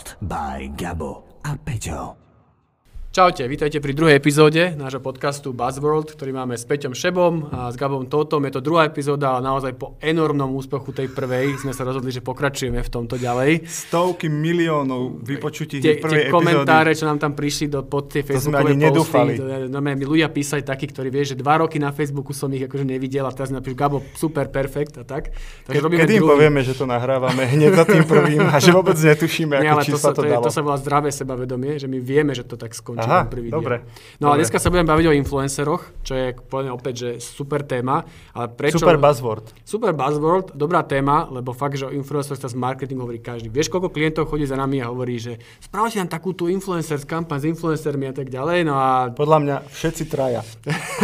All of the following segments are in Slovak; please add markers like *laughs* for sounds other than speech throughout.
Buzzworld by Gabo a Peťo. Čaute, vítajte pri druhej epizóde nášho podcastu Buzzworld, ktorý máme s Peťom Šebom a s Gabom Totom. Je to druhá epizóda, ale naozaj po enormnom úspechu tej prvej sme sa rozhodli, že pokračujeme v tomto ďalej. Stovky miliónov vypočutí Tie, prvej tie komentáre, epizódy. čo nám tam prišli do, pod tie To sme Facebookové ani nedúfali. posty, to, no, mi ľudia písali takí, ktorí vie, že dva roky na Facebooku som ich akože nevidel a teraz napíšu Gabo, super, perfekt a tak. Takže Ke, robíme kedy im povieme, že to nahrávame hneď za tým prvým a že vôbec netušíme, Nie, ale to sa to to, je, dalo. to sa volá zdravé sebavedomie, že my vieme, že to tak skončí Aha, prvý dobre. diel. No a Dobre. dneska sa budeme baviť o influenceroch, čo je povedzme opäť, že super téma. Ale prečo... Super buzzword. Super buzzword, dobrá téma, lebo fakt, že o influenceroch sa z marketingu hovorí každý. Vieš, koľko klientov chodí za nami a hovorí, že spravte nám takú tú influencers kampaň s influencermi a tak ďalej. No a Podľa mňa všetci traja.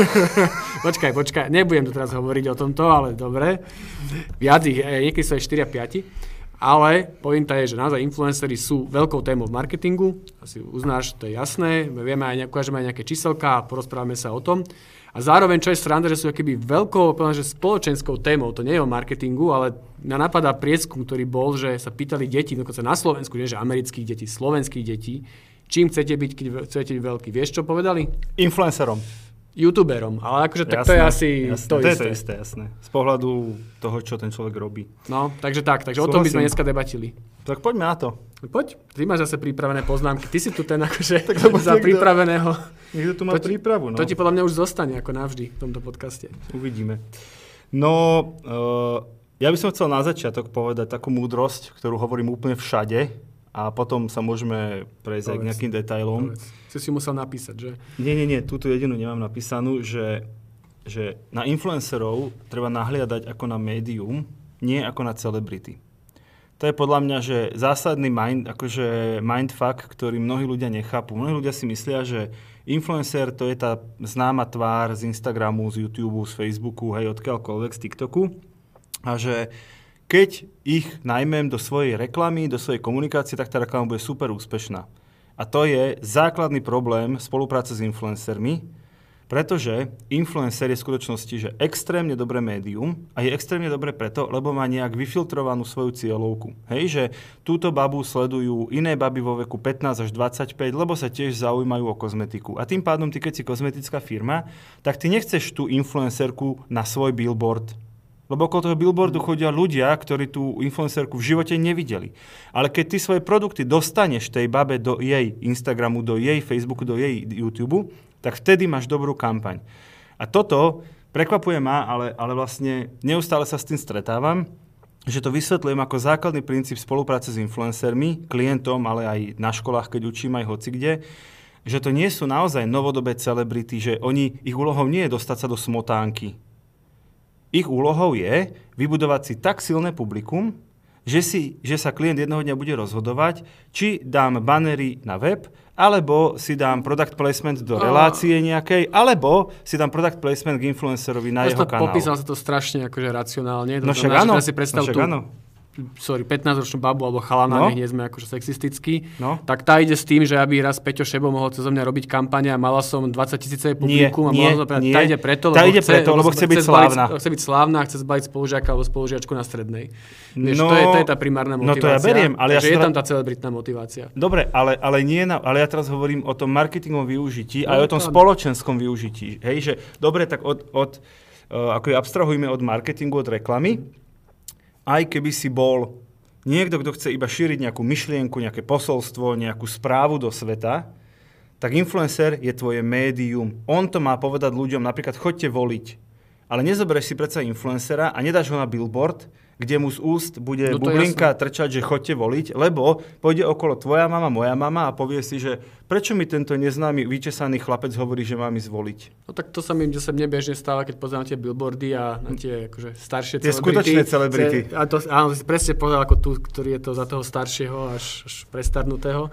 *laughs* počkaj, počkaj, nebudem tu teraz hovoriť o tomto, ale dobre. Viac ich, eh, niekedy sú aj 4 a 5. Ale pointa je, že naozaj influencery sú veľkou témou v marketingu, asi uznáš, to je jasné, my vieme aj, ukážeme aj nejaké číselka a porozprávame sa o tom. A zároveň, čo je sranda, že sú keby veľkou, že spoločenskou témou, to nie je o marketingu, ale mňa napadá prieskum, ktorý bol, že sa pýtali deti, dokonca na Slovensku, nie že amerických detí, slovenských detí, čím chcete byť, keď chcete byť veľký. Vieš, čo povedali? Influencerom. YouTuberom, ale akože tak to je asi jasné. to, to je isté. to isté, jasné. Z pohľadu toho, čo ten človek robí. No, takže tak, takže o tom by sme Súhlasím. dneska debatili. Tak poďme na to. Poď, ty máš zase pripravené poznámky, ty si tu ten akože *laughs* Tak lebo za niekto- pripraveného. Niekto tu má To prípravu, no. To ti podľa mňa už zostane ako navždy v tomto podcaste. Uvidíme. No, uh, ja by som chcel na začiatok povedať takú múdrosť, ktorú hovorím úplne všade a potom sa môžeme prejsť aj k nejakým detailom. Povedz. Si si musel napísať, že? Nie, nie, nie, túto jedinú nemám napísanú, že, že na influencerov treba nahliadať ako na médium, nie ako na celebrity. To je podľa mňa, že zásadný mind, akože mindfuck, ktorý mnohí ľudia nechápu. Mnohí ľudia si myslia, že influencer to je tá známa tvár z Instagramu, z YouTube, z Facebooku, hej, odkiaľkoľvek, z TikToku. A že keď ich najmem do svojej reklamy, do svojej komunikácie, tak tá reklama bude super úspešná. A to je základný problém spolupráce s influencermi, pretože influencer je v skutočnosti že extrémne dobré médium a je extrémne dobré preto, lebo má nejak vyfiltrovanú svoju cieľovku. Hej, že túto babu sledujú iné baby vo veku 15 až 25, lebo sa tiež zaujímajú o kozmetiku. A tým pádom ty, keď si kozmetická firma, tak ty nechceš tú influencerku na svoj billboard, lebo okolo toho billboardu chodia ľudia, ktorí tú influencerku v živote nevideli. Ale keď ty svoje produkty dostaneš tej babe do jej Instagramu, do jej Facebooku, do jej YouTube, tak vtedy máš dobrú kampaň. A toto prekvapuje ma, ale, ale vlastne neustále sa s tým stretávam, že to vysvetľujem ako základný princíp spolupráce s influencermi, klientom, ale aj na školách, keď učím aj hocikde, že to nie sú naozaj novodobé celebrity, že oni, ich úlohou nie je dostať sa do smotánky, ich úlohou je vybudovať si tak silné publikum, že, si, že sa klient jednoho dňa bude rozhodovať, či dám banery na web, alebo si dám product placement do relácie nejakej, alebo si dám product placement k influencerovi na jeho Prosto kanál. popísal sa to strašne akože racionálne. To No však áno, si predstav no však tú, áno. Sorry, 15-ročnú babu alebo chalana, No. nech nie sme akože sexistickí, No. tak tá ide s tým, že aby raz Peťo Šebo mohol cez mňa robiť kampane a mala som 20 tisícové Nie, publikum a nie, mohla som povedať, tá ide preto, Tá lebo ide chce, preto, lebo chce byť zbaliť- slávna. chce byť slávna a chce zbaliť spolužiaka alebo spolužiačku na strednej. Vieš, No, to, je, to je tá primárna no to motivácia. ja beriem, ale ja je tam tá celebritná motivácia. Dobre, ale, ale, nie na, ale ja teraz hovorím o tom marketingovom využití No, a aj o tom to spoločenskom využití. Hej, že dobre, tak od, od uh, ako abstrahujme od marketingu, od reklamy, aj keby si bol niekto, kto chce iba šíriť nejakú myšlienku, nejaké posolstvo, nejakú správu do sveta, tak influencer je tvoje médium. On to má povedať ľuďom, napríklad chodte voliť. Ale nezoberieš si predsa influencera a nedáš ho na billboard, kde mu z úst bude No bublinka trčať, že chodte voliť, lebo pôjde okolo tvoja mama, moja mama a povie si, že prečo mi tento neznámy vyčesaný chlapec hovorí, že mám ísť voliť. No tak to sa mi zase mne bežne stáva, keď pozerám tie billboardy a na tie akože staršie Tie skutočné celebrity. A to, áno, si presne povedal ako tu, ktorý je to za toho staršieho až, až prestarnutého.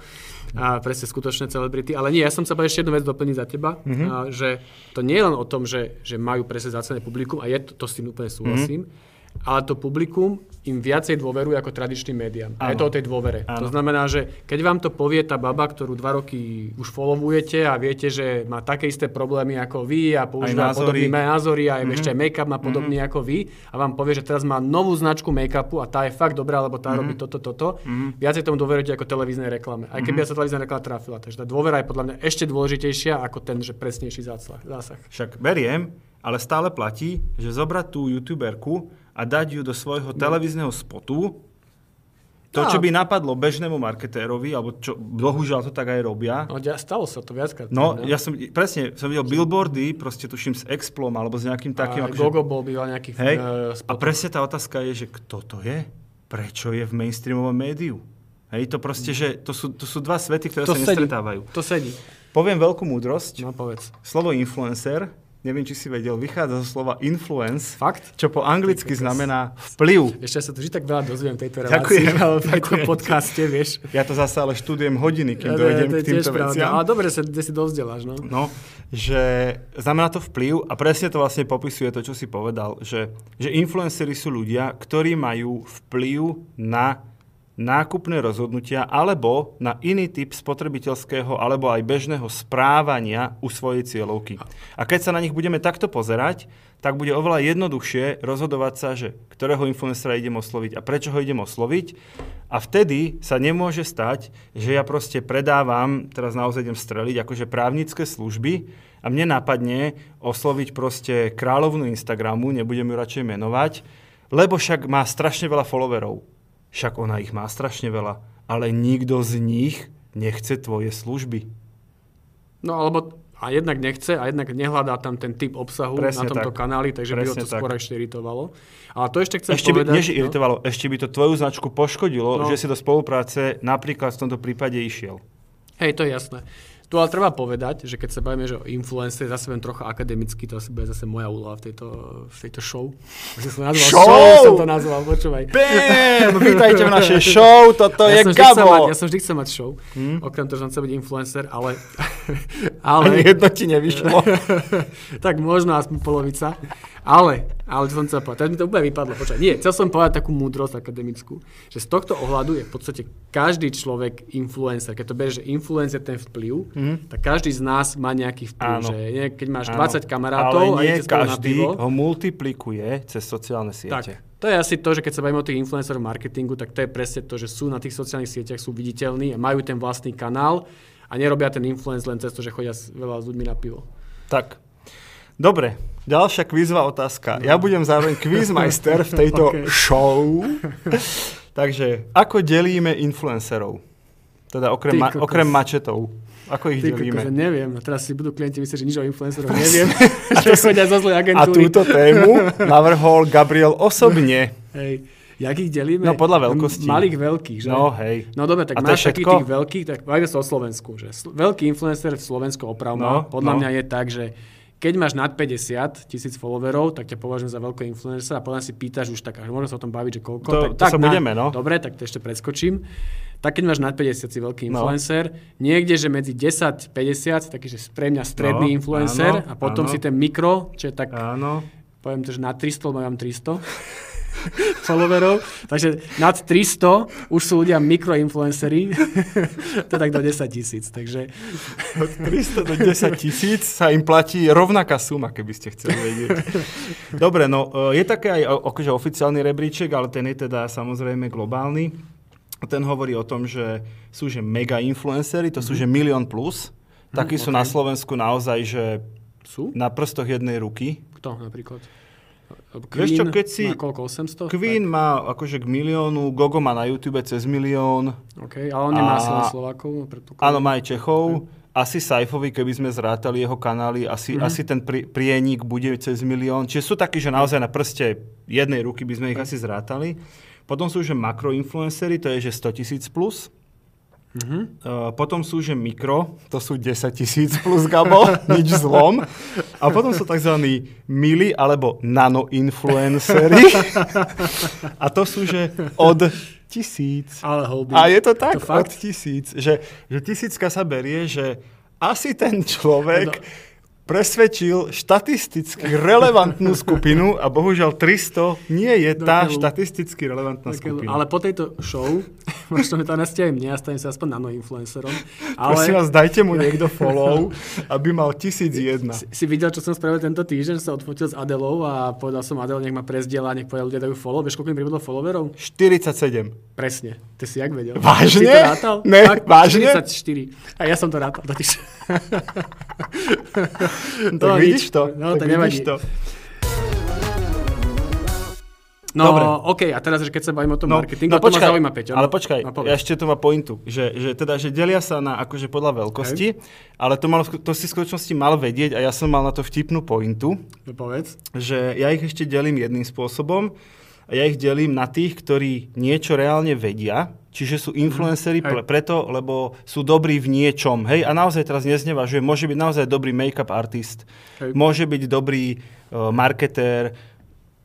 A presne skutočné celebrity. Ale nie, ja som sa ešte jednu vec doplniť za teba, Mhm. mm-hmm. a, že to nie je len o tom, že, že majú presne zacené publikum a je to, to s tým úplne súhlasím, Mhm. Ale to publikum im viacej dôveruje ako tradičným médiám. A je Áno. to o tej dôvere. To Áno. znamená, že keď vám to povie tá baba, ktorú dva roky už followujete a viete, že má také isté problémy ako vy a používa podobné názory a mm-hmm. ešte aj make-up má podobný mm-hmm. ako vy a vám povie, že teraz má novú značku make-upu a tá je fakt dobrá, lebo tá mm-hmm. robí toto, toto, mm-hmm. viacej tomu dôverujete ako televíznej reklame. Aj keby mm-hmm. sa televízna reklama trafila. Takže tá dôvera je podľa mňa ešte dôležitejšia ako ten, že presnejší zásah. zásah. Však beriem, ale stále platí, že zobrať tú youtuberku a dať ju do svojho televízneho spotu, to, No. čo by napadlo bežnému marketérovi, alebo čo bohužiaľ to tak aj robia, No, stalo sa to viackrát. No, ne? ja som, presne, som videl billboardy, proste tuším s Explom, alebo s nejakým takým... a akože- Gogo bol býval nejaký Hej, uh, a presne tá otázka je, že kto to je? Prečo je v mainstreamovom médiu? Hej, to proste, že to sú, to sú dva svety, ktoré to sa sedí. nestretávajú. To sedí. Poviem veľkú múdrosť. No povedz. Slovo influencer, neviem, či si vedel, vychádza zo slova influence, Fakt? čo po anglicky znamená vplyv. Ešte sa tu vždy tak veľa dozviem tejto Ďakujem, relácii, *laughs* ale v tejto ďakujem. podcaste, vieš. Ja to zase ale študujem hodiny, kým Ja, dojdem to je k týmto veciam. Ale dobre, sa, kde si dozdeláš, no. No, že znamená to vplyv a presne to vlastne popisuje to, čo si povedal, že, že influenceri sú ľudia, ktorí majú vplyv na nákupné rozhodnutia alebo na iný typ spotrebiteľského alebo aj bežného správania u svojej cieľovky. A keď sa na nich budeme takto pozerať, tak bude oveľa jednoduchšie rozhodovať sa, že ktorého influencera idem osloviť a prečo ho idem osloviť. A vtedy sa nemôže stať, že ja proste predávam, teraz naozaj idem streliť, akože právnické služby a mne napadne osloviť proste kráľovnú Instagramu, nebudem ju radšej menovať, lebo však má strašne veľa followerov. Však ona ich má strašne veľa, ale nikto z nich nechce tvoje služby. No alebo a jednak nechce a jednak nehľadá tam ten typ obsahu Presne na tomto tak. kanáli, takže by ho Presne to tak. skôr ešte iritovalo. Ale to ešte chcem Ešte by, povedať... nie, že iritovalo, ešte by to tvoju značku poškodilo, No. že si do spolupráce napríklad v tomto prípade išiel. Hej, to je jasné. Tu ale treba povedať, že keď sa bavíme že o influencer, zase budem trocha akademicky, to asi bude zase moja úloha v tejto, v tejto show. Že som nazval Show! show som to nazval, počúvaj. Bam! *laughs* Vítajte v našej show, toto ja je chcel mať, Gabo. ja som vždy chcel mať show, hmm? okrem toho, že som chcel byť influencer, ale... *laughs* Ani ale jedno ti nevyšlo. *laughs* tak možno aspoň polovica. Ale, ale čo som chcel povedať, teraz mi to úplne vypadlo. Počkaj, nie, chcel som povedať takú múdrosť akademickú, že z tohto ohľadu je v podstate každý človek influencer. Keď to berieš, že influencer ten vplyv, mm. tak každý z nás má nejaký vplyv. Áno. Že nie, keď máš Áno. 20 kamarátov Ale a nie idete spolu na každý pivo, ho multiplikuje cez sociálne tak, siete. to je asi to, že keď sa bavíme o tých influencerov marketingu, tak to je presne to, že sú na tých sociálnych sieťach, sú viditeľní a majú ten vlastný kanál a nerobia ten influence len cez to, že chodia veľa s ľuďmi na pivo. Tak, dobre. Ďalšia kvízová otázka. Ja budem zároveň quizmeister v tejto *laughs* Ok. show. Takže, ako delíme influencerov? Teda okrem, ma, okrem mačetov. Ako ich Ty delíme? kokos, neviem, a teraz si budú klienti myslieť, že nič o influenceroch *laughs* neviem, *laughs* že chodia zo zlej A agentúry. túto tému navrhol Gabriel osobne. Hej. Jak ich delíme? No, podľa veľkosti. Malých, veľkých, že? No, hej. No dobre, tak A to máš takých tých veľkých, tak bavíme sa o Slovensku, že veľký influencer v Slovensku oprav No, podľa no. mňa je tak, že keď máš nad 50 tisíc followerov, tak ťa považujem za veľkého influencera a potom si pýtaš už tak, až môžeme sa o tom baviť, že koľko. To- tak, to tak sa budeme, no. Dobre, tak to ešte preskočím. Tak keď máš nad 50 si veľký No. influencer, niekde, že medzi 10 50, taký, že pre mňa stredný No, influencer áno, a potom áno. si ten mikro, čo je tak Áno. poviem to, že na 300, lebo mám 300 *laughs* followerov, takže nad 300 už sú ľudia mikroinfluenceri, *laughs* to tak do 10 tisíc, takže *laughs* Od 300 do 10 tisíc sa im platí rovnaká suma, keby ste chceli vedieť. Dobre, no e, je také aj akože oficiálny rebríček, ale ten je teda samozrejme globálny. Ten hovorí o tom, že sú že mega influencery, to sú že milión plus. Takí sú ok. na Slovensku naozaj, že sú? na prstoch jednej ruky. Kto napríklad? Vieš čo, keď si- Má koľko, 800? Queen má akože k miliónu, Gogo má na YouTube cez milión, Tak, OK, ale on nemá A- asi len Slovákov, áno, má aj Čechov. Asi Saifovi, keby sme zrátali jeho kanály, asi, Mhm. asi ten pri, prienik bude cez milión. Čiže sú takí, že naozaj na prste jednej ruky by sme ich asi zrátali. Potom sú že makroinfluencery, to je že 100 tisíc plus. Mhm. Uh, potom sú že mikro, to sú 10 tisíc plus, Gabo, *laughs* nič zlom. A potom sú tzv. mili alebo nanoinfluencery. *laughs* A to sú že od tisíc. Ale houby. A je to tak, To od fakt? tisíc. Že, že tisícka sa berie, že asi ten človek presvedčil štatisticky relevantnú skupinu a bohužiaľ 300 nie je tá Dokeľu. štatisticky relevantná skupina. Ale po tejto show, *laughs* možno mi to nastia aj mne, ja stanem sa aspoň nano-influencerom, Prosím ale vás, dajte mu niekto follow, aby mal 1001. si, si videl, čo som spravil tento týždeň, sa odfotil s Adelou a povedal som Adel, nech ma prezdiela, nech povedal ľudia dajú follow. Vieš, koľko mi pribudlo followerov? 47. Presne. Ty si jak vedel? Vážne? Si to rátal? Ne, Fakt, vážne? 44. A ja som to rátal *laughs* Tak No, vidíš nič. to? No, tak to nevadí. vidíš to. No, Dobre. OK, a teraz, že keď sa bavíme o tom No, marketingu, no a to ma počkaj, zaujíma, Peťo. ale počkaj, No, ja ešte to má pointu, že, že, teda, že delia sa na akože podľa veľkosti, ale to, mal, to si v skutočnosti mal vedieť a ja som mal na to vtipnú pointu, No, povedz. že ja ich ešte delím jedným spôsobom ja ich delím na tých, ktorí niečo reálne vedia, čiže sú Mhm. Hej. pre, preto, lebo sú dobrí v niečom. Hej, a naozaj teraz neznevažujem, môže byť naozaj dobrý make-up artist, Hej. môže byť dobrý uh, marketér,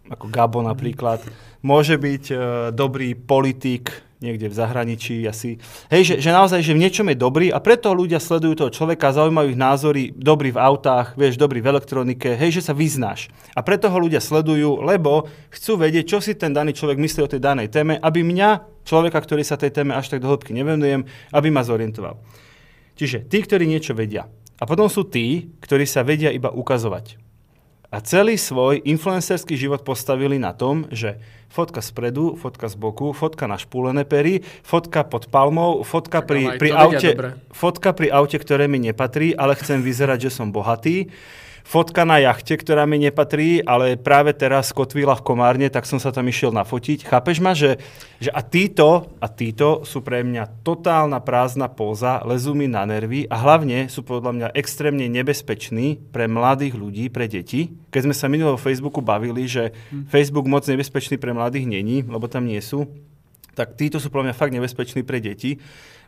ako Gabo napríklad, môže byť uh, dobrý politik, niekde v zahraničí asi. Hej, že, že naozaj, že v niečom je dobrý a preto ľudia sledujú toho človeka, zaujímajú ich názory, dobrý v autách, vieš, dobrý v elektronike, hej, že sa vyznáš. A preto ho ľudia sledujú, lebo chcú vedieť, čo si ten daný človek myslí o tej danej téme, aby mňa, človeka, ktorý sa tej téme až tak do hĺbky nevenujem, aby ma zorientoval. Čiže tí, ktorí niečo vedia. A potom sú tí, ktorí sa vedia iba ukazovať. A celý svoj influencerský život postavili na tom, že fotka spredu, fotka z boku, fotka na špúlené pery, fotka pod palmou, fotka pri, pri aute, dobre. fotka pri aute, ktoré mi nepatrí, ale chcem vyzerať, že som bohatý. Fotka na jachte, ktorá mi nepatrí, ale práve teraz kotvila v Komárne, tak som sa tam išiel nafotiť. Chápeš ma, že, že a títo, a títo sú pre mňa totálna prázdna póza, lezú mi na nervy a hlavne sú podľa mňa extrémne nebezpeční pre mladých ľudí, pre deti. Keď sme sa minulého Facebooku bavili, že Facebook moc nebezpečný pre mladých není, lebo tam nie sú, tak títo sú podľa mňa fakt nebezpeční pre deti,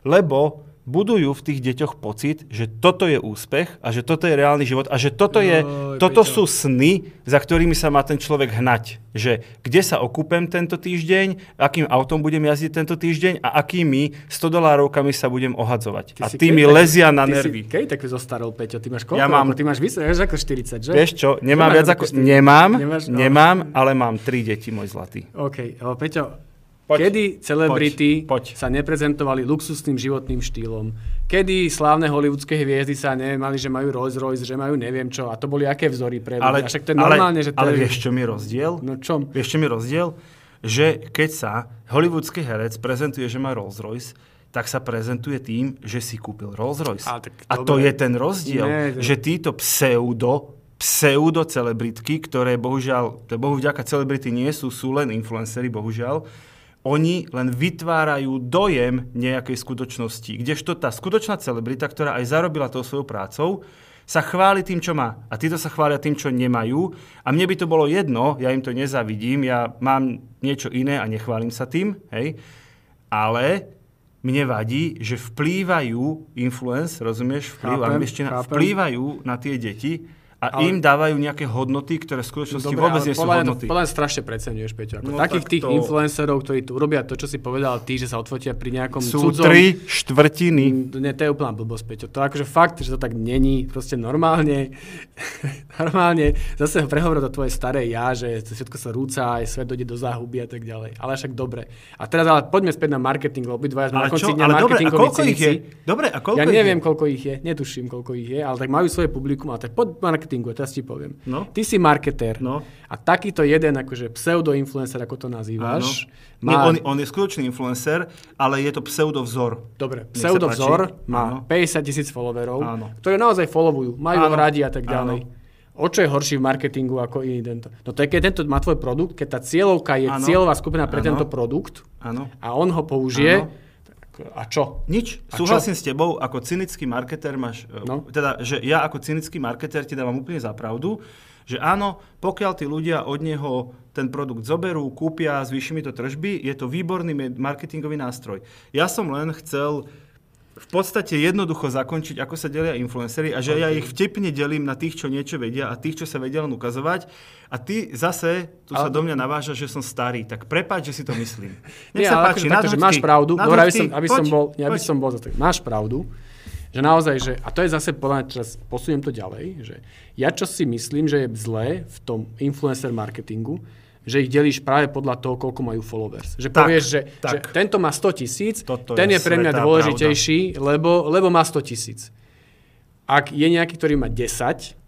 lebo budujú v tých deťoch pocit, že toto je úspech a že toto je reálny život a že toto, je, Joj, toto sú sny, za ktorými sa má ten človek hnať. Že kde sa okúpem tento týždeň, akým autom budem jazdiť tento týždeň a akými 100 dolárovkami sa budem ohadzovať. Ty a keď mi lezia na ty nervy. Si, keď tak zostarol, Peťo? Ty máš koľko? Ja mám- Ty máš vysoké, ako 40, že? Vieš čo, nemám Že viac ako... 40? Nemám, Nemáš, no. nemám, ale mám tri deti, môj zlatý. OK, Peťo, Poď, kedy celebrity poď, poď. sa neprezentovali luxusným životným štýlom? Kedy slávne hollywoodske hviezdy sa nemali, že majú Rolls Royce, že majú neviem čo? A to boli aké vzory pre ľudí? Ale, a však to je normálne, ale, že to ale je... vieš, čo mi rozdiel? No čom? Vieš, čo mi rozdiel? Že keď sa hollywoodský herec prezentuje, že má Rolls Royce, tak sa prezentuje tým, že si kúpil Rolls Royce. Ale tak A to je ten rozdiel, Nie, to- že títo pseudo, pseudo celebritky, ktoré bohužiaľ, bohu vďaka celebrity nie sú, sú len influencery, bohužiaľ, oni len vytvárajú dojem nejakej skutočnosti. Kdežto tá skutočná celebrita, ktorá aj zarobila tou svojou prácou, sa chváli tým, čo má. A títo sa chvália tým, čo nemajú. A mne by to bolo jedno, ja im to nezavidím, ja mám niečo iné a nechválim sa tým, hej. Ale mne vadí, že vplývajú, influence, rozumieš, vplyv, Chápem, angličtina, chápem. vplývajú na tie deti a Ale- im dávajú nejaké hodnoty, ktoré v skutočnosti Dobre, vôbec nie sú podľa hodnoty. podľa strašne preceňuješ, Peťo. Ako No takých tak tých to- influencerov, ktorí tu urobia to, čo si povedal ty, že sa odfotia pri nejakom Sú cudzom... tri štvrtiny. Mm, Nie, to je úplná blbosť, Peťo. To akože fakt, že to tak není. Proste normálne, *laughs* normálne zase prehovoril to tvoje staré ja, že všetko sa rúca, aj svet dojde do záhuby a tak ďalej. Ale však dobre. A teraz ale poďme späť na marketing, lebo obidvaja sme na konci dňa dobre, a koľko ich je? Dobre, a koľko Ja neviem, je? koľko ich je, netuším, koľko ich je, ale tak majú svoje publikum, ale tak pod marketingu, teraz ti poviem. No. Ty si marketér No. a takýto jeden akože pseudo-influencer, ako to nazývaš, Áno. Nie, on, on je skutočný influencer, ale je to pseudovzor. Dobre, Nech sa pseudovzor páči. má Áno. 50 tisíc followerov, Áno. ktoré naozaj followujú, majú Áno. radi a tak ďalej. Áno. O čo je horší v marketingu ako iný tento? No to je, keď tento má tvoj produkt, keď tá cieľovka je Áno. cieľová skupina pre Áno. tento produkt Áno. a on ho použije, Áno. A čo? Nič. A Súhlasím s tebou, ako cynický marketér máš, No. no. teda, že ja ako cynický marketér ti dávam úplne za pravdu, že áno, pokiaľ tí ľudia od neho ten produkt zoberú, kúpia, zvýši mi to tržby, je to výborný marketingový nástroj. Ja som len chcel v podstate jednoducho zakončiť, ako sa delia influencery a že ja ich vtipne delím na tých, čo niečo vedia a tých, čo sa vedia len ukazovať. A ty zase, tu sa Ale- do mňa naváža, že som starý, tak prepáč, že si to myslím. *laughs* Nech Nie, sa ale páči, akože máš pravdu. Dobre, aby som, aby poď, som bol, ja by som bol za to. Máš pravdu, Že naozaj, že, a to je zase podľa mňa, teraz posuniem to ďalej, že ja čo si myslím, že je zlé v tom influencer marketingu, že ich delíš práve podľa toho, koľko majú followers. Že Tak, povieš, že, tak. že tento má 100 tisíc, ten je je pre mňa dôležitejší, lebo, lebo má 100 tisíc. Ak je nejaký, ktorý má 10,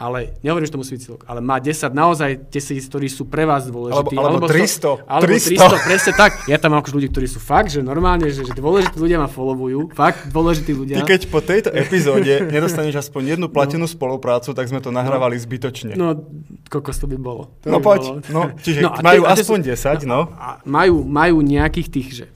ale nehovorím, že to musí byť celok, ale má 10 naozaj tisíc, ktorí sú pre vás dôležití. Alebo- alebo 300, 100, alebo 300. 300, presne tak. Ja tam mám akože ľudí, ktorí sú fakt, že normálne, že, že dôležití ľudia ma followujú, fakt dôležití ľudia. Ty keď po tejto *laughs* epizóde nedostaneš aspoň jednu platenú spoluprácu, tak sme to nahrávali zbytočne. No, kokos to by bolo. To No by poď, bolo. no, čiže a majú tie- aspoň 10, no. A majú, majú nejakých tých, že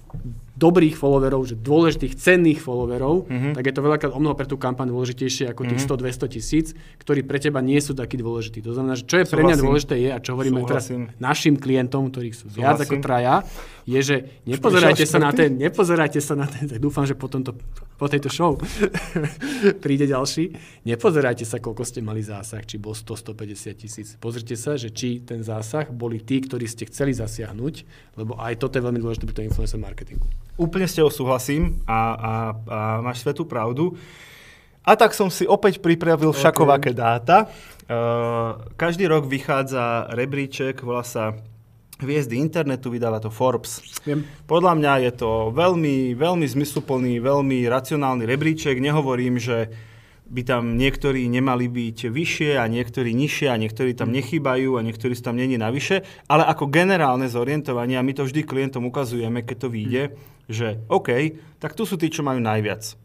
dobrých followerov, že dôležitých, cenných followerov, Mhm. tak je to veľakrát o mnoho pre tú kampaň dôležitejšie ako tých 100-200 tisíc, ktorí pre teba nie sú takí dôležití. To znamená, že čo je pre mňa Súhlasím. dôležité je, a čo hovoríme teraz Súhlasím. našim klientom, ktorých sú viac ako Súhlasím. traja, je, že nepozerajte sa na ten, nepozerajte sa na ten, tak dúfam, že po, tomto, po tejto show *laughs* príde ďalší. Nepozerajte sa, koľko ste mali zásah, či bol 100-150 tisíc. Pozrite sa, že či ten zásah boli tí, ktorí ste chceli zasiahnuť, lebo aj toto je veľmi dôležité pri tom influencer marketingu. Úplne s tebou súhlasím a, a, a máš svetú pravdu. A tak som si opäť pripravil všakovaké dáta. Uh, každý rok vychádza rebríček, volá sa Hviezdy internetu, vydáva to Forbes. Viem. Podľa mňa je to veľmi, veľmi zmysluplný, veľmi racionálny rebríček. Nehovorím, že by tam niektorí nemali byť vyššie a niektorí nižšie a niektorí tam nechýbajú a niektorí tam není navyše, ale ako generálne zorientovanie, a my to vždy klientom ukazujeme, keď to vyjde, že OK, tak tu sú tí, čo majú najviac.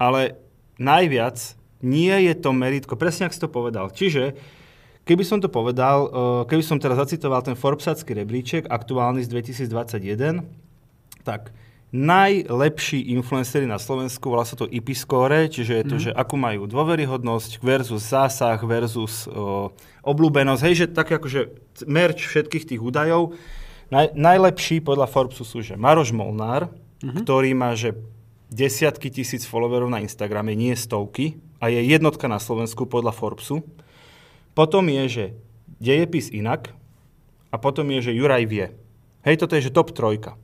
Ale najviac nie je to meritko, presne ak si to povedal. Čiže Keby som to povedal, eh, keby som teraz zacitoval ten Forbesacký rebríček, aktuálny z 2021, tak najlepší influencery na Slovensku, volá sa to IP score, čiže je to, mm. že akú majú dôveryhodnosť versus zásah versus o, obľúbenosť, hej, že tak akože merč všetkých tých údajov. Naj, najlepší podľa Forbesu sú, že Maroš Molnár, mm-hmm. ktorý má, že desiatky tisíc followerov na Instagrame, nie stovky, a je jednotka na Slovensku podľa Forbesu. Potom je, že dejepis inak a potom je, že Juraj vie. Hej, toto je, že top trojka.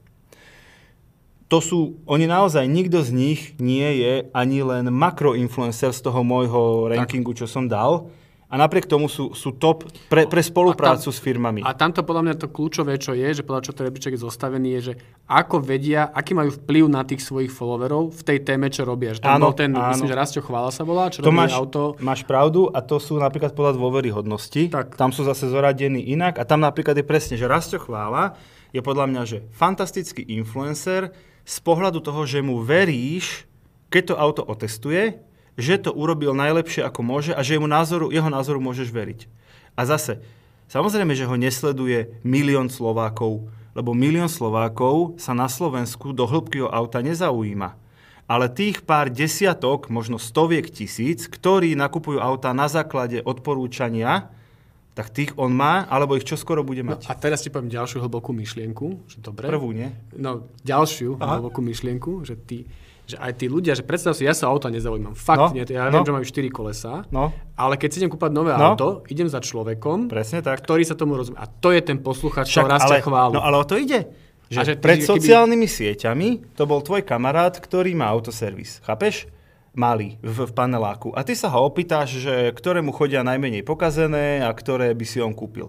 To sú, oni naozaj, nikto z nich nie je ani len makroinfluencer z toho môjho rankingu, čo som dal. A napriek tomu sú, sú top pre, pre spoluprácu A tam- s firmami. A tamto podľa mňa to kľúčové, čo je, že podľa čo ten rebríček je zostavený, je, že ako vedia, aký majú vplyv na tých svojich followerov v tej téme, čo robia. Že tam Áno, bol ten, áno. myslím, že Rastio Chvála sa volá, čo To robí máš, auto. máš pravdu a to sú napríklad podľa dôveryhodnosti. Tak. Tam sú zase zoradení inak a tam napríklad je presne, že Rasto Chvála je podľa mňa, že fantastický influencer z pohľadu toho, že mu veríš, keď to auto otestuje, že to urobil najlepšie ako môže a že mu názoru, jeho názoru môžeš veriť. A zase, samozrejme, že ho nesleduje milión Slovákov, lebo milión Slovákov sa na Slovensku do hĺbky o auta nezaujíma ale tých pár desiatok, možno stoviek tisíc, ktorí nakupujú auta na základe odporúčania, tak tých on má, alebo ich čoskoro bude No, mať. a teraz ti poviem ďalšiu hlbokú myšlienku. Že dobre. Prvú, nie? No, ďalšiu Aha. hlbokú myšlienku, že, ty, že aj tí ľudia, že predstav si, ja sa o auta nezaujímam. Fakt, No, nie, ja no. viem, že majú 4 kolesa, No, ale keď si idem kúpať nové No. auto, idem za človekom, presne tak. ktorý sa tomu rozumie. A to je ten posluchač, čo rastia chválu. no ale o to ide. Že, A že ty- pred keby- sociálnymi sieťami to bol tvoj kamarát, ktorý má autoservis. Chápeš? Malý, v, v paneláku. A ty sa ho opýtaš, že ktorému chodia najmenej pokazené a ktoré by si on kúpil.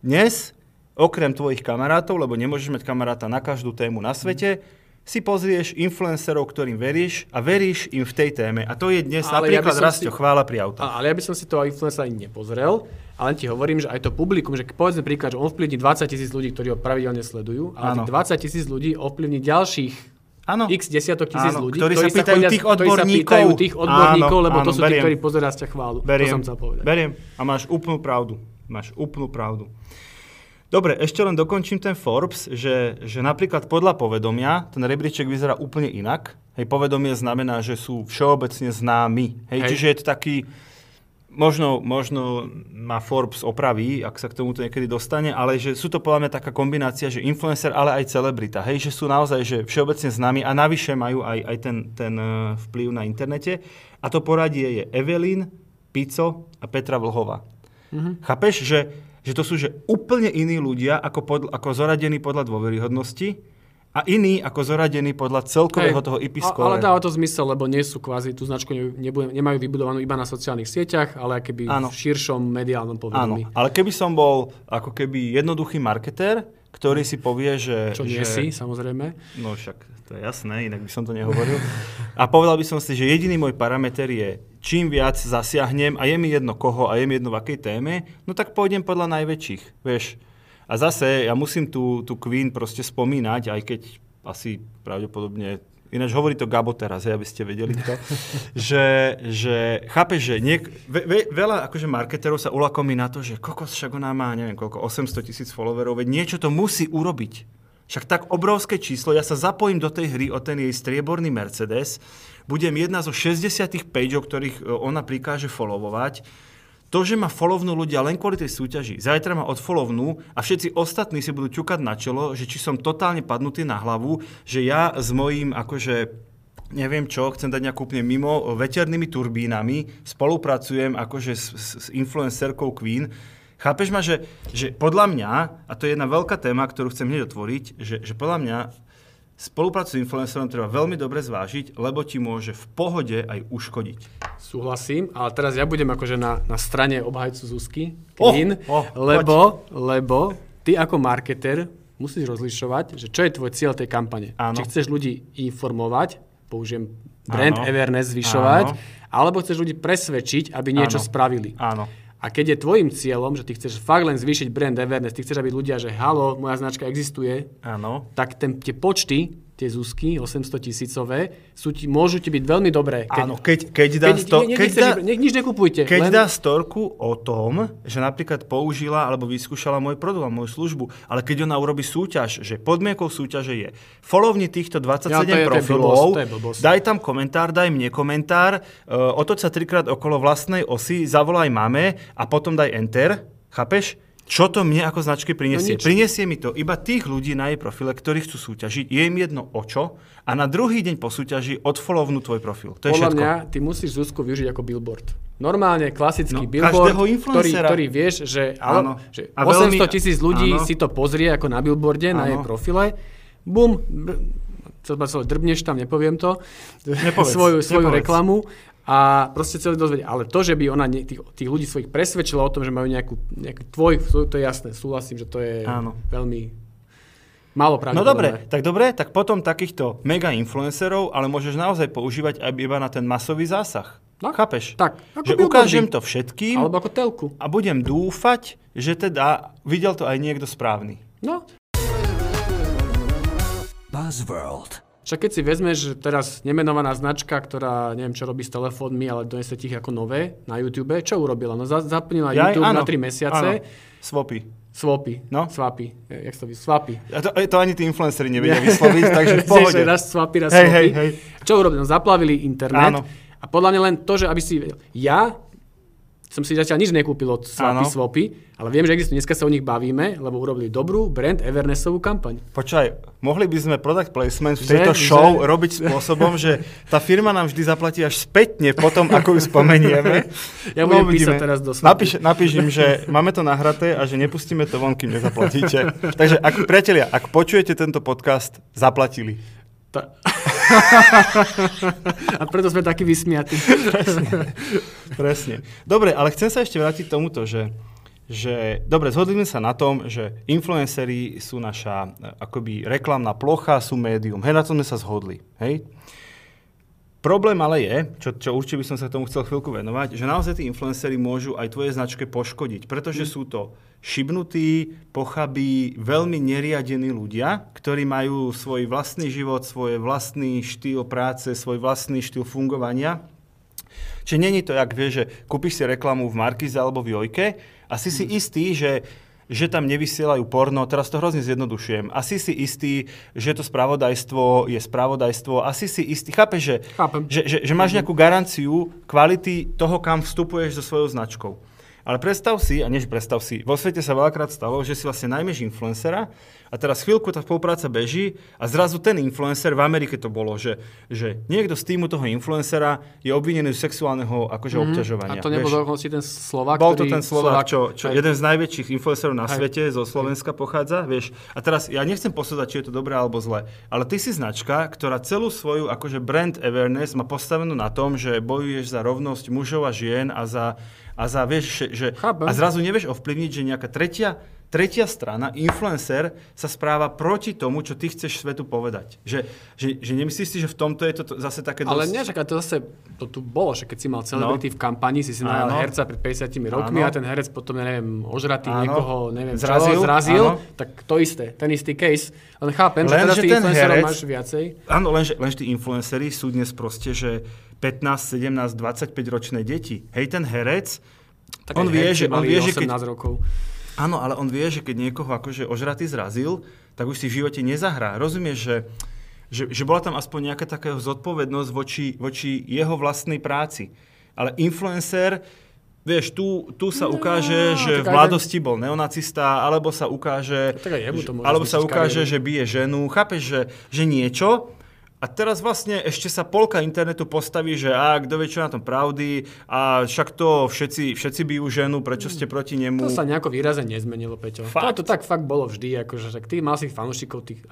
Dnes, okrem tvojich kamarátov, lebo nemôžeš mať kamaráta na každú tému na svete, si pozrieš influencerov, ktorým veríš a veríš im v tej téme. A to je dnes Ale ja napríklad som Rastio si- chvála pri autách. Ale ja by som si toho influencera ani nepozrel, ale ti hovorím, že aj to publikum, že povedzme príklad, že on vplyvní 20 tisíc ľudí, ktorí ho pravidelne sledujú, ale tých 20 tisíc ľudí ovplyvní ďalších Áno. x desiatok tisíc Áno, ľudí, ktorí sa pýtajú tých ktorí sa odborníkov. pýtajú tých odborníkov, Áno, lebo to áno, sú tí, beriem. ktorí pozerá sťa chválu. Beriem, To som chcel povedať. beriem. A máš úplnú pravdu. Máš úplnú pravdu. Dobre, ešte len dokončím ten Forbes, že, že napríklad podľa povedomia ten rebríček vyzerá úplne inak. Hej, povedomie znamená, že sú všeobecne známi. Hej, Hej. Čiže je to taký, možno, možno ma Forbes opraví, ak sa k tomuto niekedy dostane, ale že sú to podľa mňa taká kombinácia, že influencer, ale aj celebrita. Hej, že sú naozaj že všeobecne známi a navyše majú aj, aj ten, ten eh, vplyv na internete. A to poradie je Evelyn, Pico a Petra Vlhová. Mm-hmm. Chápeš, že, že to sú že úplne iní ľudia, ako, pod, ako zoradení podľa dôveryhodnosti a iný ako zoradený podľa celkového Hej, toho IP score. Ale dáva to zmysel, lebo nie sú kvázi, tú značku ne- nebude, nemajú vybudovanú iba na sociálnych sieťach, ale keby Áno. v širšom mediálnom Áno, povedomí. ale keby som bol ako keby jednoduchý marketér, ktorý si povie, že... Čo nie že, si, samozrejme. No však to je jasné, inak by som to nehovoril. A povedal by som si, že jediný môj parameter je, čím viac zasiahnem a je mi jedno koho a je mi jedno v akej téme, no tak pôjdem podľa najväčších, vieš. A zase ja musím tú, tú Queen proste spomínať, aj keď asi pravdepodobne Ináč hovorí to Gabo teraz, hej, aby ste vedeli to, *laughs* že, že chápeš, že niek- ve, ve, veľa akože marketerov sa ulakomí na to, že kokos však ona má, neviem koľko, 800 tisíc followerov, veď niečo to musí urobiť. Však tak obrovské číslo, ja sa zapojím do tej hry o ten jej strieborný Mercedes, budem jedna zo 60 pageov, ktorých e, ona prikáže followovať, to, že ma follownú ľudia len kvôli tej súťaži, zajtra ma odfollownú a všetci ostatní si budú ťukať na čelo, že či som totálne padnutý na hlavu, že ja s mojím akože neviem čo, chcem dať nejakú úplne mimo veternými turbínami, spolupracujem akože s, s, s influencerkou Queen. Chápeš ma, že, že podľa mňa, a to je jedna veľká téma, ktorú chcem hneď otvoriť, že, že podľa mňa spoluprácu s influencerom treba veľmi dobre zvážiť, lebo ti môže v pohode aj uškodiť. Súhlasím, ale teraz ja budem akože na, na strane obhajcu Zuzky, Oh, Queen, oh, lebo, lebo ty ako marketer musíš rozlišovať, že čo je tvoj cieľ tej kampane. Áno. Či chceš ľudí informovať, použijem brand Áno. awareness zvyšovať, Áno. alebo chceš ľudí presvedčiť, aby niečo Áno. spravili. Áno. A keď je tvojim cieľom, že ty chceš fakt len zvýšiť brand awareness, ty chceš, aby ľudia, že halo, moja značka existuje, Áno. tak ten, tie počty, tie zúsky, 800 tisícové, sú ti, môžu ti byť veľmi dobré. Áno, keď, keď dá, keď, sto, ne, keď dá, ne, nič nekupujte. keď len, dá storku o tom, že napríklad použila alebo vyskúšala môj produkt a moju službu, ale keď ona urobí súťaž, že podmienkou súťaže je followni týchto 27 Ja, to je- to je profilov, blbosť, to je daj tam komentár, daj mne komentár, uh, otoč sa trikrát okolo vlastnej osy, zavolaj mame a potom daj enter, chápeš? Čo to mne ako značke prinesie? No nič. prinesie mi to iba tých ľudí na jej profile, ktorí chcú súťažiť, je im jedno o čo a na druhý deň po súťaži odfollownú tvoj profil. To je Podľa všetko. mňa ty musíš Zuzku využiť ako billboard. Normálne klasický No, billboard, ktorý, ktorý vieš, že, Áno. že A 800 veľmi- tisíc ľudí áno. si to pozrie ako na billboarde, na Áno. jej profile. Bum, chcel drbneš tam, nepoviem to, Nepovedz, *laughs* svoju, svoju nepovedz. reklamu a proste celý dozvedieť. Ale to, že by ona nie, tých, tých ľudí svojich presvedčila o tom, že majú nejakú, nejaký tvoj, to je jasné, súhlasím, že to je Áno. veľmi málo No pravdepodobné. dobre, tak dobre, tak potom takýchto mega influencerov, ale môžeš naozaj používať aj iba na ten masový zásah. No, Chápeš? tak, ako že ukážem to všetkým Alebo ako telku. a budem dúfať, že teda videl to aj niekto správny. No, Buzzworld. Však keď si vezmeš, že teraz nemenovaná značka, ktorá neviem čo robí s telefónmi, ale donese ti ich ako nové na YouTube, čo urobila? No za, aj- YouTube áno, na 3 mesiace, Áno. Swapy. swapy, No. swapy, e, jak to vy, swapy. A to, to ani tí influenceri nevedia *laughs* vysloviť, takže v pohode. Raz swapy, raz Hej, swapy. hej, hej. Čo urobili? No zaplavili internet Áno. a podľa mňa len to, že aby si vedel. Ja som si zatiaľ nič nekúpil od swapy, swapy, ale viem, že existujú. Dneska sa o nich bavíme, lebo urobili dobrú brand awarenessovú kampaň. Počkaj, mohli by sme product placement v Že- tejto že- show robiť spôsobom, že tá firma nám vždy zaplatí až spätne potom, ako ju spomenieme. *laughs* Ja budem uvidíme. písať teraz do. Napíš, napíš im, že máme to nahraté a že nepustíme to von, kým nezaplatíte. Takže, ak, priatelia, ak počujete tento podcast, zaplatili. Ta... *laughs* a preto sme takí vysmiatí. Presne. Dobre, ale chcem sa ešte vrátiť k tomuto, že, že dobre, zhodli sme sa na tom, že influenceri sú naša e, akoby reklamná plocha, sú médium. Hej, na tom sme sa zhodli. Hej? Problém ale je, čo, čo určite by som sa tomu chcel chvíľku venovať, že naozaj tí influenceri môžu aj tvoje značke poškodiť, pretože sú to šibnutí, pochabí, veľmi neriadení ľudia, ktorí majú svoj vlastný život, svoj vlastný štýl práce, svoj vlastný štýl fungovania. Čiže není to, jak vieš, že kúpiš si reklamu v Markize alebo v Jojke a si si istý, že, že tam nevysielajú porno, teraz to hrozne zjednodušujem, a si istý, že to spravodajstvo je spravodajstvo, a si si istý, chápeš, že, Chápem. že, že, že máš nejakú garanciu kvality toho, kam vstupuješ so svojou značkou. Ale predstav si, a než predstav si, vo svete sa veľakrát stalo, že si vlastne najmeš influencera a teraz chvíľku tá spolupráca beží a zrazu ten influencer, v Amerike to bolo, že, že niekto z týmu toho influencera je obvinený z sexuálneho akože mm-hmm. obťažovania. A to nebol dokonca ten Slovák, Bol to ten Slovák, čo, čo Hej. jeden z najväčších influencerov na Hej. svete zo Slovenska pochádza, vieš. A teraz ja nechcem posúdať, či je to dobré alebo zlé, ale ty si značka, ktorá celú svoju akože brand awareness má postavenú na tom, že bojuješ za rovnosť mužov a žien a za, a za vieš, že, že Chápem. a zrazu nevieš ovplyvniť, že nejaká tretia tretia strana, influencer, sa správa proti tomu, čo ty chceš svetu povedať. Že, že, že nemyslíš si, že v tomto je to zase také Ale dosť... nie, to zase, to tu bolo, že keď si mal celebrity v kampani, si si najal No. Herca pred 50 rokmi Áno. a ten herec potom, neviem, ožratý Áno. niekoho, neviem Zrazil. čo, zrazil, tak to isté, ten istý case. Len chápem, že Len, teraz že tých ten influencerov herec- máš viacej. Áno, lenže, lenže tí influenceri sú dnes proste, že 15, 17, 25 ročné deti. Hej, ten herec, Tak on vie, že, on vie, že 18 keď, rokov. Áno, ale on vie, že keď niekoho akože ožratý zrazil, tak už si v živote nezahrá. Rozumieš, že, že, že bola tam aspoň nejaká taká zodpovednosť voči, voči jeho vlastnej práci. Ale influencer, vieš, tu, tu sa ukáže, že tak v mladosti bol neonacista, alebo sa ukáže, Tak aj jemu to môže alebo sa ukáže, kariéru. že bije ženu. Chápeš, že, že niečo, a teraz vlastne ešte sa polka internetu postaví, že a kto vie, čo na tom pravdy a však to všetci, všetci bijú ženu, prečo ste proti nemu. To sa nejako výrazne nezmenilo, Peťo. Fakt? To, to tak fakt bolo vždy, akože však ty mal si fanúšikov, tých,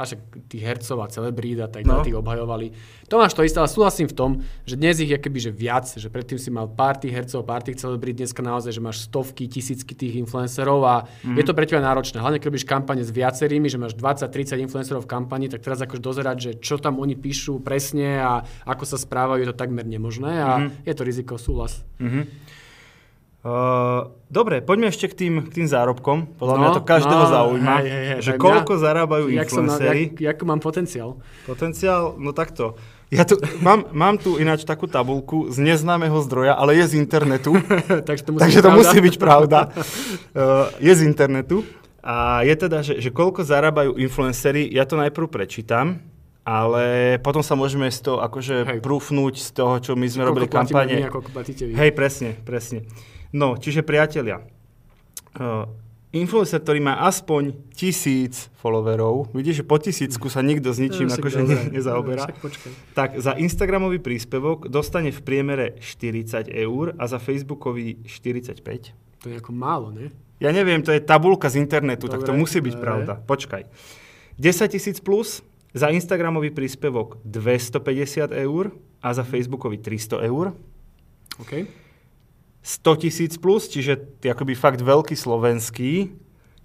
tých hercov a celebrít a tak No. tých obhajovali. To máš to isté, ale súhlasím v tom, že dnes ich je keby že viac, že predtým si mal pár tých hercov, pár tých celebrít, dneska naozaj, že máš stovky, tisícky tých influencerov a Mhm. je to pre teba náročné. Hlavne keď robíš kampane s viacerými, že máš 20-30 influencerov v kampani, tak teraz akože dozerať, že čo tam oni píšu presne a ako sa správajú, je to takmer nemožné a Mhm. je to riziko, súhlas. Uh, dobre, poďme ešte k tým, k tým zárobkom. Podľa No, mňa to každého no, zaujíma, hej, hej, že koľko mňa- zarábajú Jak som influencery. jak, jak mám potenciál. Potenciál, no takto. Ja tu, mám, mám tu ináč takú tabulku z neznámeho zdroja, ale je z internetu. *laughs* Takže to musí takže byť to pravda. musí byť pravda. *laughs* Uh, je z internetu. A je teda, že, že koľko zarábajú influencery, ja to najprv prečítam, ale potom sa môžeme z toho akože Hej. prúfnúť z toho, čo my sme robili kampane. Hej, presne, presne. No, čiže priatelia, uh, influencer, ktorý má aspoň tisíc followerov, vidíš, že po tisícku sa nikto s ničím No, akože dobre. ne, nezaoberá, počkaj. tak za Instagramový príspevok dostane v priemere 40 eur a za Facebookový 45. To je ako málo, ne? Ja neviem, to je tabulka z internetu, tak to Dobre, musí byť dobre. pravda. Počkaj. 10 tisíc plus, za Instagramový príspevok 250 eur a za Facebookový 300 eur. OK. 100 tisíc plus, čiže akoby fakt veľký slovenský,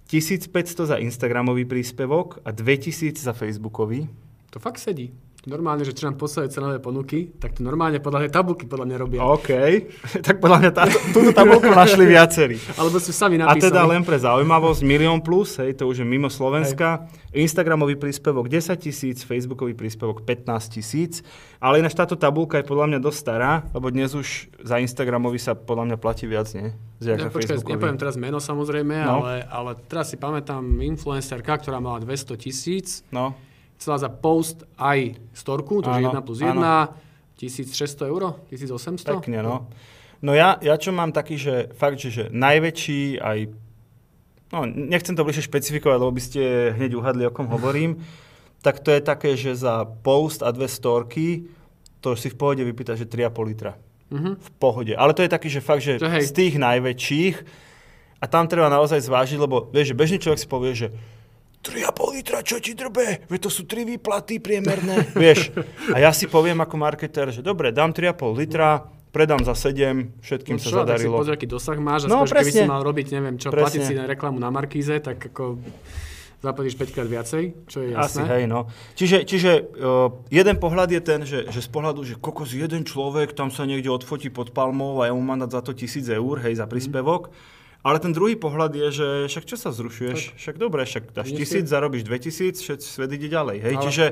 1500 za Instagramový príspevok a 2000 za Facebookový. To fakt sedí. Normálne, že čo nám posielajú cenové ponuky, tak to normálne podľa tej tabulky podľa mňa robia. OK, *laughs* tak podľa mňa táto, túto tabulku našli viacerí. Alebo si sami A napísali. teda len pre zaujímavosť, milión plus, hej, to už je mimo Slovenska. Instagramový príspevok 10 tisíc, Facebookový príspevok 15 tisíc. Ale ináč táto tabulka je podľa mňa dosť stará, lebo dnes už za Instagramový sa podľa mňa platí viac, nie? Z Ja, počkaj, nepoviem teraz meno samozrejme, No. ale, ale teraz si pamätám influencerka, ktorá mala 200 tisíc, No, chcela za post aj storku, to je Áno, 1 plus áno. 1, 1600 eur, 1800. pekne, no. No ja, ja čo mám taký, že fakt, že, že najväčší aj no, nechcem to bližšie špecifikovať, lebo by ste hneď uhadli, o kom hovorím, *laughs* tak to je také, že za post a dve storky to si v pohode vypýta, že 3,5 litra. Mhm. V pohode. Ale to je taký, že fakt, že To hej. z tých najväčších a tam treba naozaj zvážiť, lebo vieš, že bežný človek si povie, že 3,5 litra, čo ti drbe? Veď to sú 3 výplaty priemerné. *laughs* vieš, a ja si poviem ako marketer, že dobre, dám 3,5 litra, predám za 7, všetkým No sa čo, tak si zadarilo. pozri, aký dosah máš a No, no, keby si mal robiť, neviem čo, Presne. platiť si na reklamu na Markíze, tak ako zaplatíš 5 krát viacej, čo je Asi, jasné. hej, no. Čiže, čiže uh, jeden pohľad je ten, že, že z pohľadu, že kokos jeden človek tam sa niekde odfotí pod palmou a ja mu mám dať za to tisíc eur, hej, za príspevok. Ale ten druhý pohľad je, že však čo sa vzrušuješ? Však dobre, však dáš Nie si- tisíc, zarobíš dve tisíc, všet, svet ide ďalej. Hej? Ale- Čiže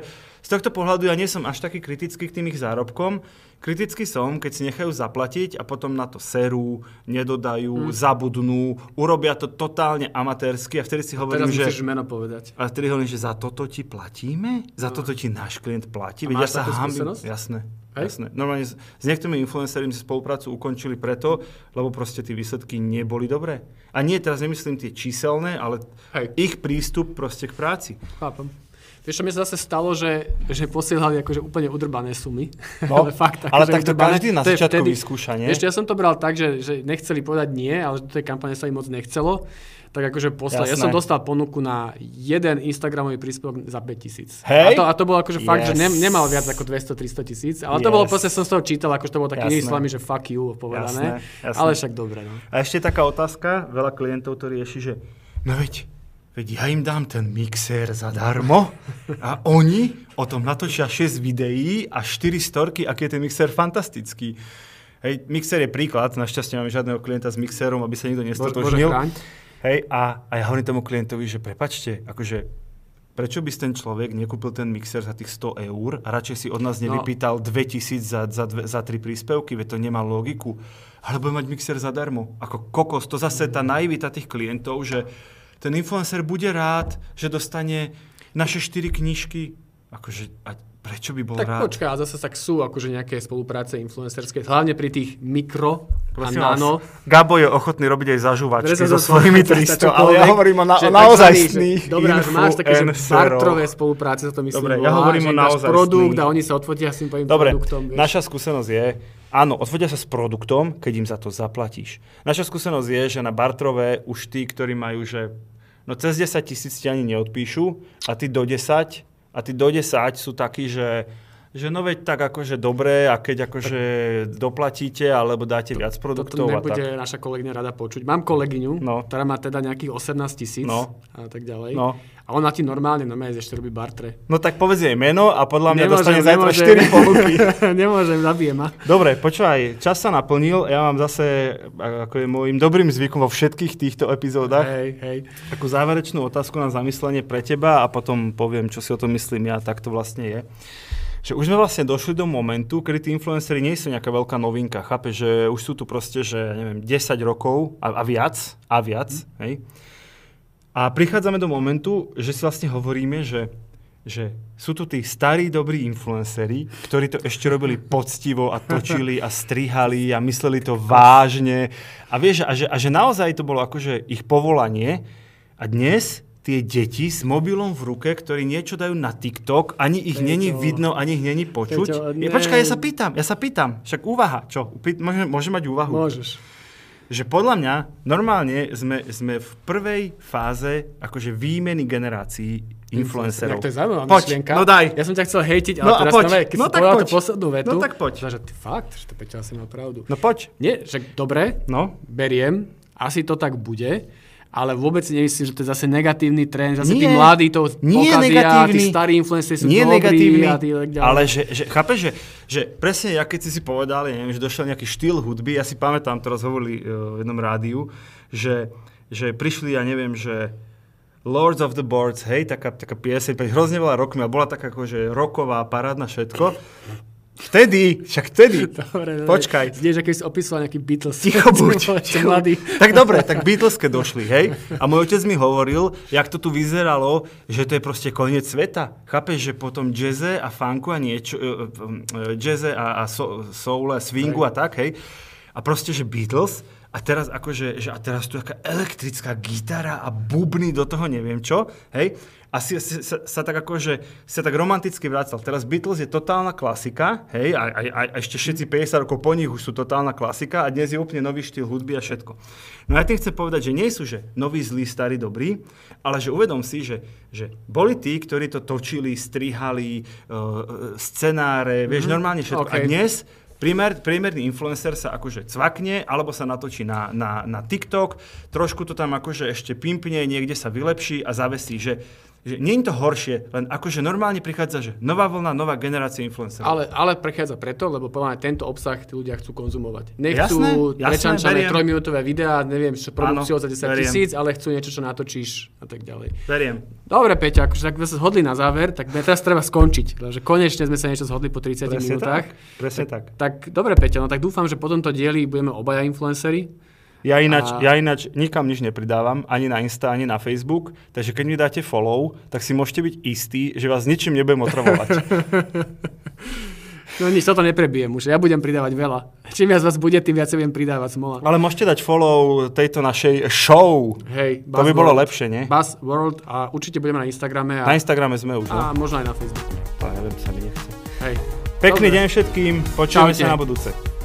z tohto pohľadu ja nie som až taký kritický k tým ich zárobkom. Kritický som, keď si nechajú zaplatiť a potom na to serú, nedodajú, zabudnú, urobia to totálne amatérsky a vtedy si hovorím, Teraz že... meno povedať. A vtedy hovorím, že za toto ti platíme? Za toto ti náš klient platí? A Veď ja máš sa takú hambím. Jasné. Hej. jasné. Normálne s, s niektorými influencermi si spoluprácu ukončili preto, lebo proste tie výsledky neboli dobré. A nie, teraz nemyslím tie číselné, ale Hej. ich prístup proste k práci. Chápem. Vieš, čo mi sa zase stalo, že, že posielali akože úplne udrbané sumy. No, *laughs* ale fakt, ale akože tak to udrbané. každý na začiatku vyskúša, nie? Vieš, ja som to bral tak, že, že nechceli povedať nie, ale do tej kampane sa im moc nechcelo. Tak akože poslali. Ja Jasné. som dostal ponuku na jeden Instagramový príspevok za 5000. Hej. A to, a to bolo akože fakt, že Yes. ne, nemal viac ako 200-300 tisíc. Ale to bolo Yes. proste, som z toho čítal, akože to bolo také inými slovami, že fuck you povedané. Jasné, jasné. Ale však dobre, no. A ešte taká otázka, veľa klientov to rieši, že no veď, veď ja im dám ten mixér zadarmo a oni o tom natočia 6 videí a 4 storky, aký je ten mixér fantastický. Hej, mixér je príklad, našťastie máme žiadneho klienta s mixérom, aby sa nikto nestotožnil. Hej, a, a ja hovorím tomu klientovi, že prepačte, akože prečo by ten človek nekúpil ten mixer za tých 100 eur a radšej si od nás No. nevypýtal 2000 za, za, dve, za tri príspevky, veď to nemá logiku. Ale bude mať mixer zadarmo. Ako kokos, to zase tá naivita tých klientov, že ten influencer bude rád, že dostane naše 4 knižky. Akože, a prečo by bol Tak rád? počkaj, a zase tak sú akože nejaké spolupráce influencerské, hlavne pri tých mikro Prosím a vás, nano. Gabo je ochotný robiť aj zažúvačky so svojimi to- to- 300, ale ja hovorím o, na, o naozajstných že- Dobré, že máš také, že bartrové spolupráce, sa to myslím Dobre, ja hovorím o naozajstných. produkt a oni sa odfotia s tým tvojim Dobre, produktom. vieš. naša skúsenosť je, áno, odfotia sa s produktom, keď im za to zaplatíš. Naša skúsenosť je, že na Bartrové už tí, ktorí majú, že no cez 10 tisíc ti ani neodpíšu a tí do 10 a tí do 10 sú takí, že že no veď tak akože dobre a keď akože doplatíte alebo dáte viac Toto produktov a nebude tak. naša kolegyňa rada počuť. Mám kolegyňu, No. ktorá má teda nejakých 18 tisíc No. a tak ďalej. No. A ona ti normálne, normálne ešte robí bartre. No tak povedz jej meno a podľa mňa dostane zajtra 4 ponuky. *laughs* nemôžem, zabije ma. Dobre, počúvaj, čas sa naplnil. Ja mám zase, a- ako je môjim dobrým zvykom vo všetkých týchto epizódach, Hej, hej. takú záverečnú otázku na zamyslenie pre teba a potom poviem, čo si o tom myslím ja, tak to vlastne je. Že už sme vlastne došli do momentu, kedy tí influenceri nie sú nejaká veľká novinka. Chápe, že už sú tu proste, že ja neviem, 10 rokov a, a viac, a viac, hej. A prichádzame do momentu, že si vlastne hovoríme, že, že sú tu tí starí, dobrí influenceri, ktorí to ešte robili poctivo a točili a strihali a mysleli to vážne. A vieš, a že, a že naozaj to bolo akože ich povolanie. A dnes tie deti s mobilom v ruke, ktorí niečo dajú na TikTok, ani ich Peťo. není vidno, ani ich není počuť. Peťo, ja, počkaj, ja sa pýtam, ja sa pýtam. Však úvaha, čo? Upý- Môže, môže mať úvahu? Môžeš. že podľa mňa normálne sme, sme v prvej fáze akože výmeny generácií influencerov. Tak to je zaujímavá Poď, myšlienka. no daj. Ja som ťa chcel hejtiť, ale No teraz poď. nové, keď No si povedal tú poslednú vetu, No tak poď. Že ty fakt, že to Peťo asi má pravdu. No poď. Nie, že dobre, No. beriem, asi to tak bude, ale vôbec si nemyslím, že to je zase negatívny trend, zase tí Nie. mladí to Nie pokazia, tí starí influenceri sú Nie dobrí negatívny, a tí tak ďalej. ale že, že chápeš, že, že presne ja keď si si povedal, neviem, že došiel nejaký štýl hudby, ja si pamätám, teraz hovorili uh, v jednom rádiu, že, že prišli, ja neviem, že Lords of the Boards, hej, taká, taká pieseň, hrozne veľa rokmi a bola taká akože roková, parádna všetko. Vtedy, však vtedy. *laughs* Dobre, dobre. Počkaj. Zdieš, aký si opísal nejaký Beatles. Ticho *laughs* buď. Mladý. Tak dobre, tak Beatles keď došli, hej? A môj otec mi hovoril, jak to tu vyzeralo, že to je proste koniec sveta. Chápeš, že potom jazze a funku a niečo, uh, uh, jazze a, a so, soul a swingu a tak, hej? A proste, že Beatles a teraz akože, že a teraz tu taká elektrická gitara a bubny do toho neviem čo, hej? A si, si, sa, sa tak akože, sa tak romanticky vracal. Teraz Beatles je totálna klasika, hej, a, a, a, a ešte všetci 50 rokov po nich už sú totálna klasika a dnes je úplne nový štýl hudby a všetko. No ja tým chcem povedať, že nie sú, že noví, zlí, starí, dobrí, ale že uvedom si, že, že boli tí, ktorí to točili, strihali, uh, scenáre, vieš, normálne všetko. A OK. dnes Priemer, priemerný influencer sa akože cvakne, alebo sa natočí na, na, na TikTok, trošku to tam akože ešte pimpne, niekde sa vylepší a zavesí, že, že nie je to horšie, len akože normálne prichádza, že nová vlna, nová generácia influencerov. Ale, ale prechádza preto, lebo podľa mňa tento obsah tí ľudia chcú konzumovať. Nechcú prečančané trojminútové videá, neviem, čo produkciou za 10 beriem. tisíc, ale chcú niečo, čo natočíš a tak ďalej. Beriem. Dobre, Peťa, akože tak sme sa zhodli na záver, tak teraz treba skončiť, lebo konečne sme sa niečo zhodli po 30 Presne minútach. tak. Presne tak. Tak dobre, Peťa, no tak dúfam, že po tomto dieli budeme obaja influenceri. Ja ináč, A- ja ináč nikam nič nepridávam, ani na Insta, ani na Facebook, takže keď mi dáte follow, tak si môžete byť istí, že vás ničím nebudem otravovať. *laughs* No nič, toto neprebijem už. Ja budem pridávať veľa. Čím viac vás bude, tým viac budem pridávať smola. Ale môžete dať follow tejto našej show. Hej, To by bolo lepšie, nie? Buzz World a určite budeme na Instagrame a, Na Instagrame sme už, a no? možno aj na Facebooku. To neviem, sa mi nechce. Hej. Pekný Dobre. deň všetkým, počujeme Čaute. sa na budúce.